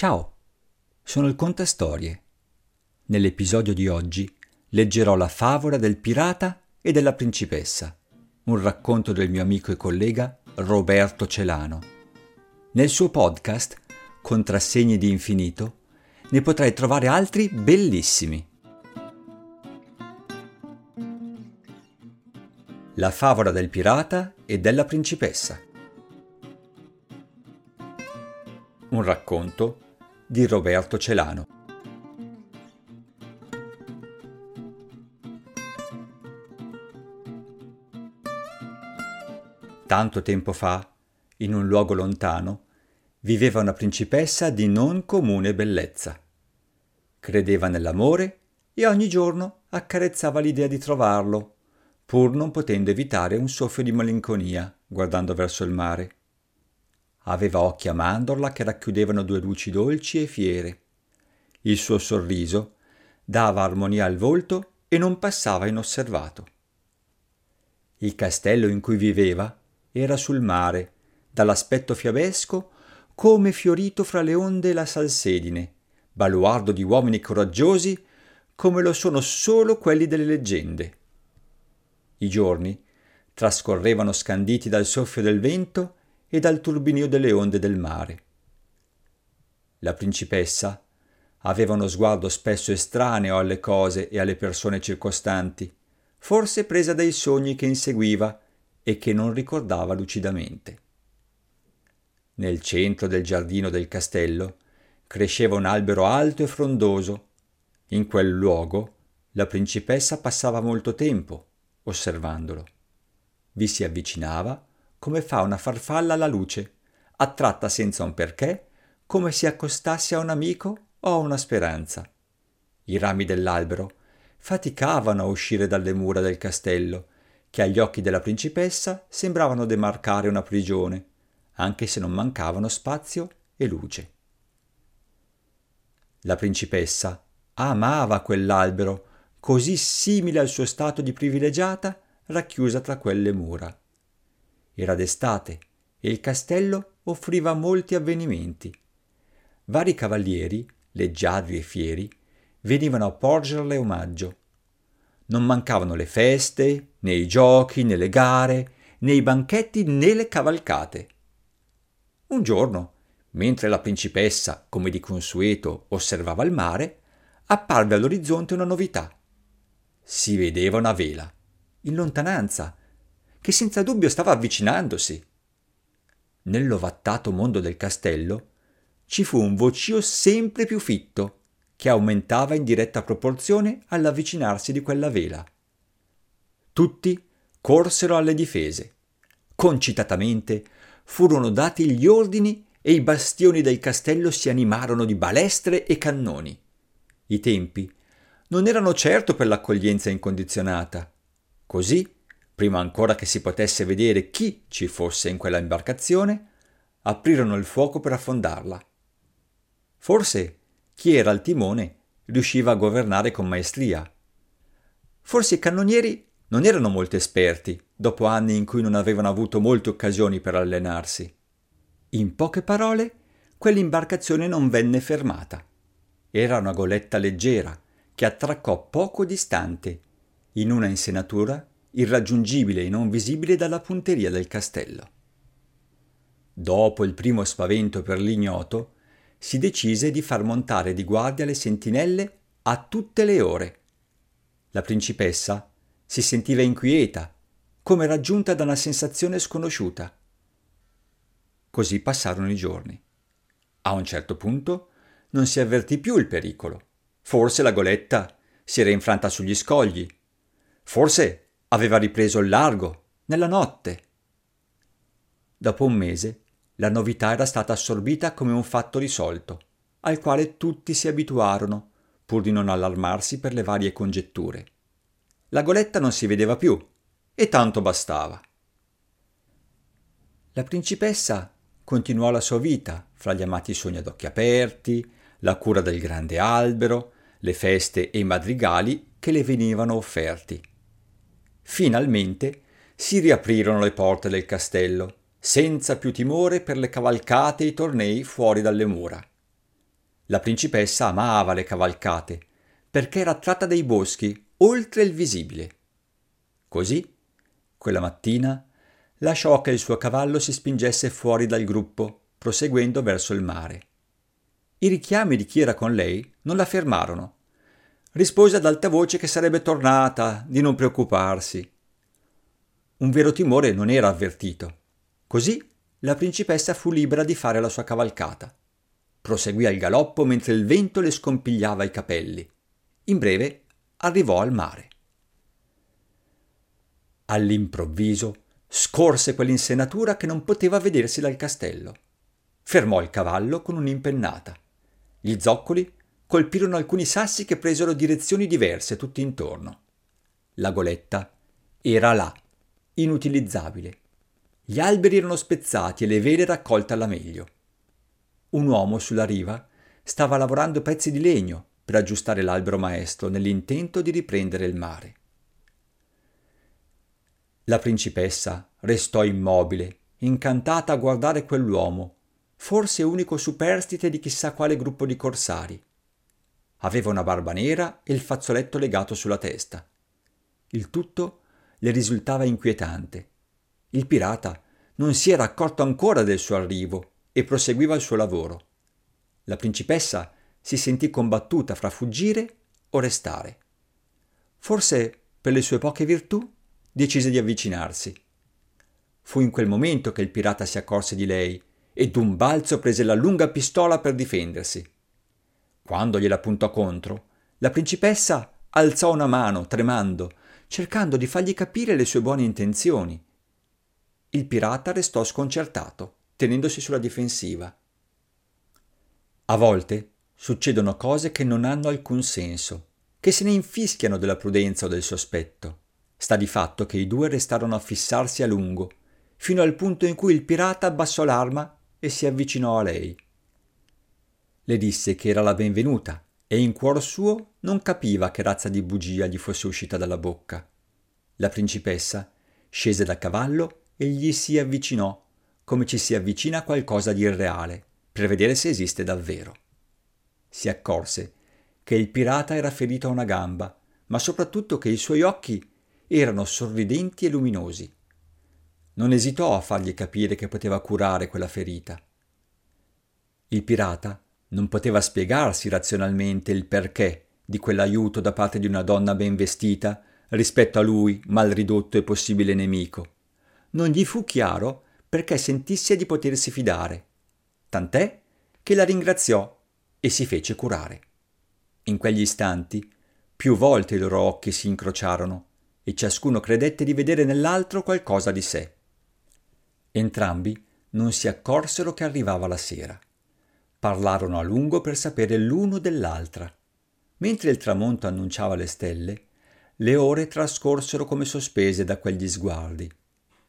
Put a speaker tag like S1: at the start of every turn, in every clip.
S1: Ciao, sono il Conte Storie. Nell'episodio di oggi leggerò la favola del pirata e della principessa, un racconto del mio amico e collega Roberto Celano. Nel suo podcast, Contrassegni di infinito, ne potrai trovare altri bellissimi. La favola del pirata e della principessa. Un racconto di Roberto Celano. Tanto tempo fa, in un luogo lontano, viveva una principessa di non comune bellezza. Credeva nell'amore e ogni giorno accarezzava l'idea di trovarlo, pur non potendo evitare un soffio di malinconia guardando verso il mare. Aveva occhi a mandorla che racchiudevano due luci dolci e fiere. Il suo sorriso dava armonia al volto e non passava inosservato. Il castello in cui viveva era sul mare, dall'aspetto fiabesco come fiorito fra le onde e la salsedine, baluardo di uomini coraggiosi come lo sono solo quelli delle leggende. I giorni trascorrevano scanditi dal soffio del vento e dal turbinio delle onde del mare. La principessa aveva uno sguardo spesso estraneo alle cose e alle persone circostanti, forse presa dai sogni che inseguiva e che non ricordava lucidamente. Nel centro del giardino del castello cresceva un albero alto e frondoso. In quel luogo la principessa passava molto tempo osservandolo. Vi si avvicinava come fa una farfalla alla luce, attratta senza un perché, come si accostasse a un amico o a una speranza. I rami dell'albero faticavano a uscire dalle mura del castello, che agli occhi della principessa sembravano demarcare una prigione, anche se non mancavano spazio e luce. La principessa amava quell'albero, così simile al suo stato di privilegiata, racchiusa tra quelle mura. Era d'estate e il castello offriva molti avvenimenti. Vari cavalieri, leggiadri e fieri, venivano a porgerle omaggio. Non mancavano le feste, né i giochi, né le gare, né i banchetti, né le cavalcate. Un giorno, mentre la principessa, come di consueto, osservava il mare, apparve all'orizzonte una novità. Si vedeva una vela, in lontananza, che senza dubbio stava avvicinandosi. Nell'ovattato mondo del castello ci fu un vocio sempre più fitto, che aumentava in diretta proporzione all'avvicinarsi di quella vela. Tutti corsero alle difese. Concitatamente furono dati gli ordini e i bastioni del castello si animarono di balestre e cannoni. I tempi non erano certo per l'accoglienza incondizionata. Così prima ancora che si potesse vedere chi ci fosse in quella imbarcazione, aprirono il fuoco per affondarla. Forse chi era al timone riusciva a governare con maestria. Forse i cannonieri non erano molto esperti, dopo anni in cui non avevano avuto molte occasioni per allenarsi. In poche parole, quell'imbarcazione non venne fermata. Era una goletta leggera che attraccò poco distante, in una insenatura irraggiungibile e non visibile dalla punteria del castello. Dopo il primo spavento per l'ignoto, si decise di far montare di guardia le sentinelle a tutte le ore. La principessa si sentiva inquieta, come raggiunta da una sensazione sconosciuta. Così passarono i giorni. A un certo punto non si avvertì più il pericolo. Forse la goletta si era infranta sugli scogli. Forse aveva ripreso il largo, nella notte. Dopo un mese, la novità era stata assorbita come un fatto risolto, al quale tutti si abituarono, pur di non allarmarsi per le varie congetture. La goletta non si vedeva più, e tanto bastava. La principessa continuò la sua vita fra gli amati sogni ad occhi aperti, la cura del grande albero, le feste e i madrigali che le venivano offerti Finalmente si riaprirono le porte del castello, senza più timore per le cavalcate e i tornei fuori dalle mura. La principessa amava le cavalcate, perché era attratta dai boschi, oltre il visibile. Così, quella mattina, lasciò che il suo cavallo si spingesse fuori dal gruppo, proseguendo verso il mare. I richiami di chi era con lei non la fermarono. Rispose ad alta voce che sarebbe tornata, di non preoccuparsi. Un vero timore non era avvertito. Così la principessa fu libera di fare la sua cavalcata. Proseguì al galoppo mentre il vento le scompigliava i capelli. In breve arrivò al mare. All'improvviso scorse quell'insenatura che non poteva vedersi dal castello. Fermò il cavallo con un'impennata. Gli zoccoli colpirono alcuni sassi che presero direzioni diverse tutti intorno. La goletta era là, inutilizzabile. Gli alberi erano spezzati e le vele raccolte alla meglio. Un uomo sulla riva stava lavorando pezzi di legno per aggiustare l'albero maestro nell'intento di riprendere il mare. La principessa restò immobile, incantata a guardare quell'uomo, forse unico superstite di chissà quale gruppo di corsari. Aveva una barba nera e il fazzoletto legato sulla testa. Il tutto le risultava inquietante. Il pirata non si era accorto ancora del suo arrivo e proseguiva il suo lavoro. La principessa si sentì combattuta fra fuggire o restare. Forse per le sue poche virtù decise di avvicinarsi. Fu in quel momento che il pirata si accorse di lei e d'un balzo prese la lunga pistola per difendersi. Quando gliela puntò contro, la principessa alzò una mano, tremando, cercando di fargli capire le sue buone intenzioni il pirata restò sconcertato, tenendosi sulla difensiva. A volte succedono cose che non hanno alcun senso, che se ne infischiano della prudenza o del sospetto. Sta di fatto che i due restarono a fissarsi a lungo, fino al punto in cui il pirata abbassò l'arma e si avvicinò a lei. Le disse che era la benvenuta e in cuor suo non capiva che razza di bugia gli fosse uscita dalla bocca. La principessa scese da cavallo e gli si avvicinò, come ci si avvicina a qualcosa di irreale, per vedere se esiste davvero. Si accorse che il pirata era ferito a una gamba, ma soprattutto che i suoi occhi erano sorridenti e luminosi. Non esitò a fargli capire che poteva curare quella ferita. Il pirata non poteva spiegarsi razionalmente il perché di quell'aiuto da parte di una donna ben vestita rispetto a lui, mal ridotto e possibile nemico non gli fu chiaro perché sentisse di potersi fidare, tant'è che la ringraziò e si fece curare. In quegli istanti più volte i loro occhi si incrociarono e ciascuno credette di vedere nell'altro qualcosa di sé. Entrambi non si accorsero che arrivava la sera. Parlarono a lungo per sapere l'uno dell'altra. Mentre il tramonto annunciava le stelle, le ore trascorsero come sospese da quegli sguardi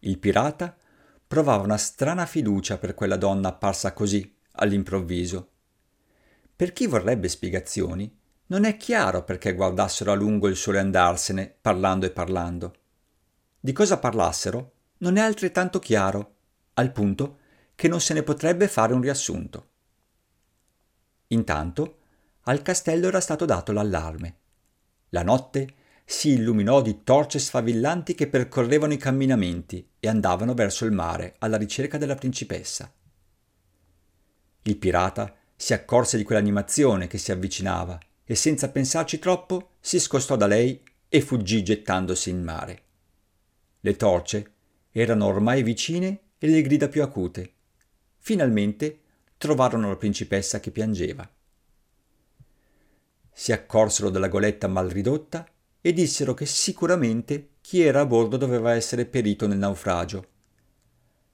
S1: il pirata provava una strana fiducia per quella donna apparsa così, all'improvviso. Per chi vorrebbe spiegazioni, non è chiaro perché guardassero a lungo il sole andarsene, parlando e parlando. Di cosa parlassero non è altrettanto chiaro, al punto che non se ne potrebbe fare un riassunto. Intanto al castello era stato dato l'allarme. La notte si illuminò di torce sfavillanti che percorrevano i camminamenti e andavano verso il mare alla ricerca della principessa. Il pirata si accorse di quell'animazione che si avvicinava e senza pensarci troppo si scostò da lei e fuggì gettandosi in mare. Le torce erano ormai vicine e le grida più acute. Finalmente trovarono la principessa che piangeva. Si accorsero della goletta mal ridotta e dissero che sicuramente chi era a bordo doveva essere perito nel naufragio.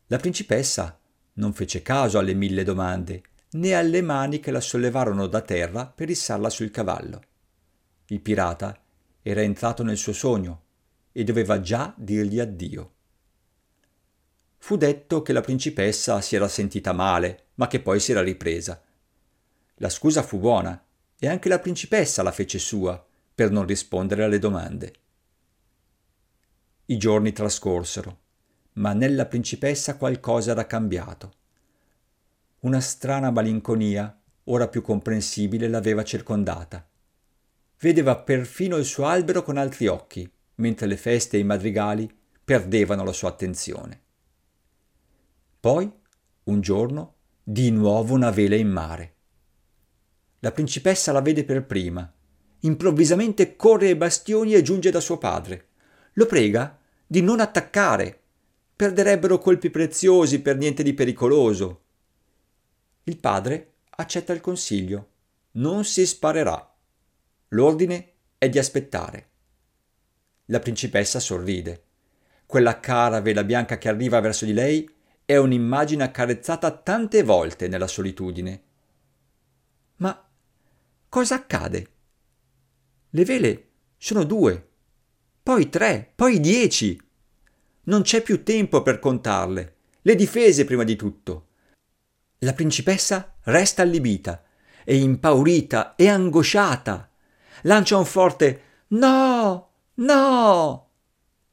S1: La principessa non fece caso alle mille domande, né alle mani che la sollevarono da terra per issarla sul cavallo. Il pirata era entrato nel suo sogno e doveva già dirgli addio. Fu detto che la principessa si era sentita male, ma che poi si era ripresa. La scusa fu buona e anche la principessa la fece sua, per non rispondere alle domande. I giorni trascorsero, ma nella principessa qualcosa era cambiato. Una strana malinconia ora più comprensibile, l'aveva circondata. Vedeva perfino il suo albero con altri occhi, mentre le feste e i madrigali perdevano la sua attenzione. Poi, un giorno, di nuovo una vela in mare. La principessa la vede per prima. Improvvisamente corre ai bastioni e giunge da suo padre. Lo prega di non attaccare. Perderebbero colpi preziosi per niente di pericoloso. Il padre accetta il consiglio. Non si sparerà. L'ordine è di aspettare. La principessa sorride. Quella cara vela bianca che arriva verso di lei è un'immagine accarezzata tante volte nella solitudine. Ma cosa accade? Le vele sono due, poi tre, poi dieci. Non c'è più tempo per contarle. Le difese prima di tutto. La principessa resta allibita, e impaurita e angosciata. Lancia un forte No! No!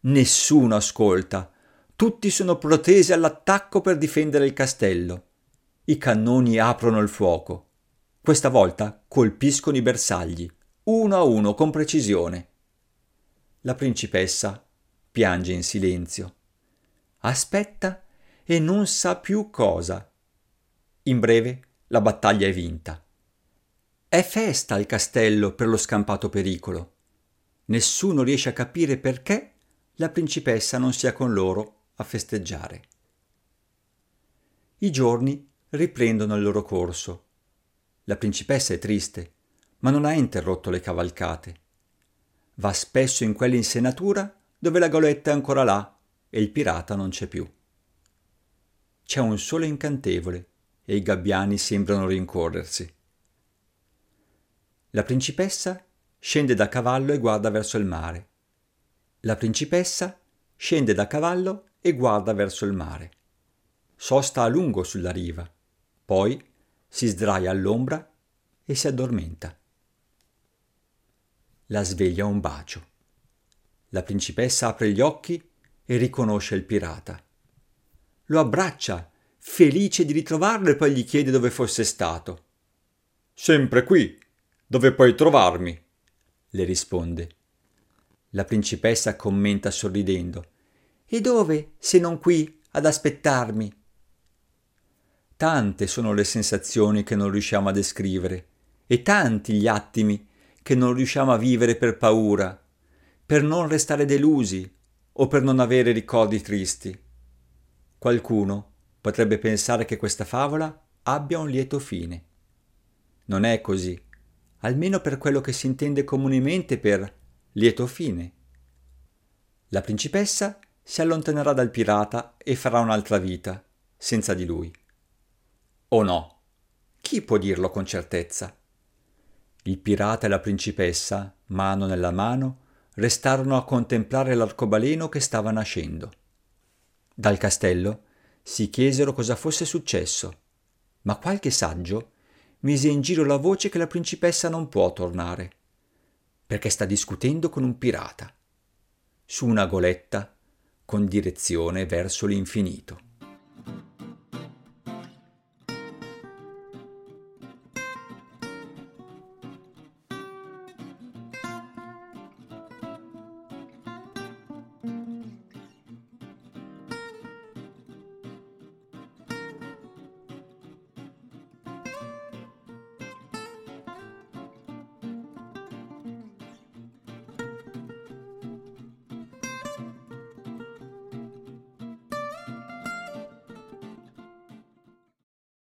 S1: Nessuno ascolta. Tutti sono protesi all'attacco per difendere il castello. I cannoni aprono il fuoco. Questa volta colpiscono i bersagli, uno a uno con precisione. La principessa piange in silenzio. Aspetta e non sa più cosa. In breve la battaglia è vinta. È festa al castello per lo scampato pericolo. Nessuno riesce a capire perché la principessa non sia con loro a festeggiare. I giorni riprendono il loro corso. La principessa è triste, ma non ha interrotto le cavalcate. Va spesso in quell'insenatura dove la goletta è ancora là e il pirata non c'è più. C'è un sole incantevole e i gabbiani sembrano rincorrersi. La principessa scende da cavallo e guarda verso il mare. La principessa scende da cavallo e guarda verso il mare. Sosta a lungo sulla riva, poi si sdraia all'ombra e si addormenta. La sveglia un bacio. La principessa apre gli occhi e riconosce il pirata. Lo abbraccia, felice di ritrovarlo e poi gli chiede dove fosse stato. Sempre qui, dove puoi trovarmi, le risponde. La principessa commenta sorridendo. E dove, se non qui, ad aspettarmi? Tante sono le sensazioni che non riusciamo a descrivere, e tanti gli attimi che non riusciamo a vivere per paura, per non restare delusi o per non avere ricordi tristi. Qualcuno potrebbe pensare che questa favola abbia un lieto fine. Non è così, almeno per quello che si intende comunemente per lieto fine. La principessa si allontanerà dal pirata e farà un'altra vita, senza di lui. O no? Chi può dirlo con certezza? Il pirata e la principessa, mano nella mano, restarono a contemplare l'arcobaleno che stava nascendo. Dal castello si chiesero cosa fosse successo, ma qualche saggio mise in giro la voce che la principessa non può tornare, perché sta discutendo con un pirata, su una goletta con direzione verso l'infinito.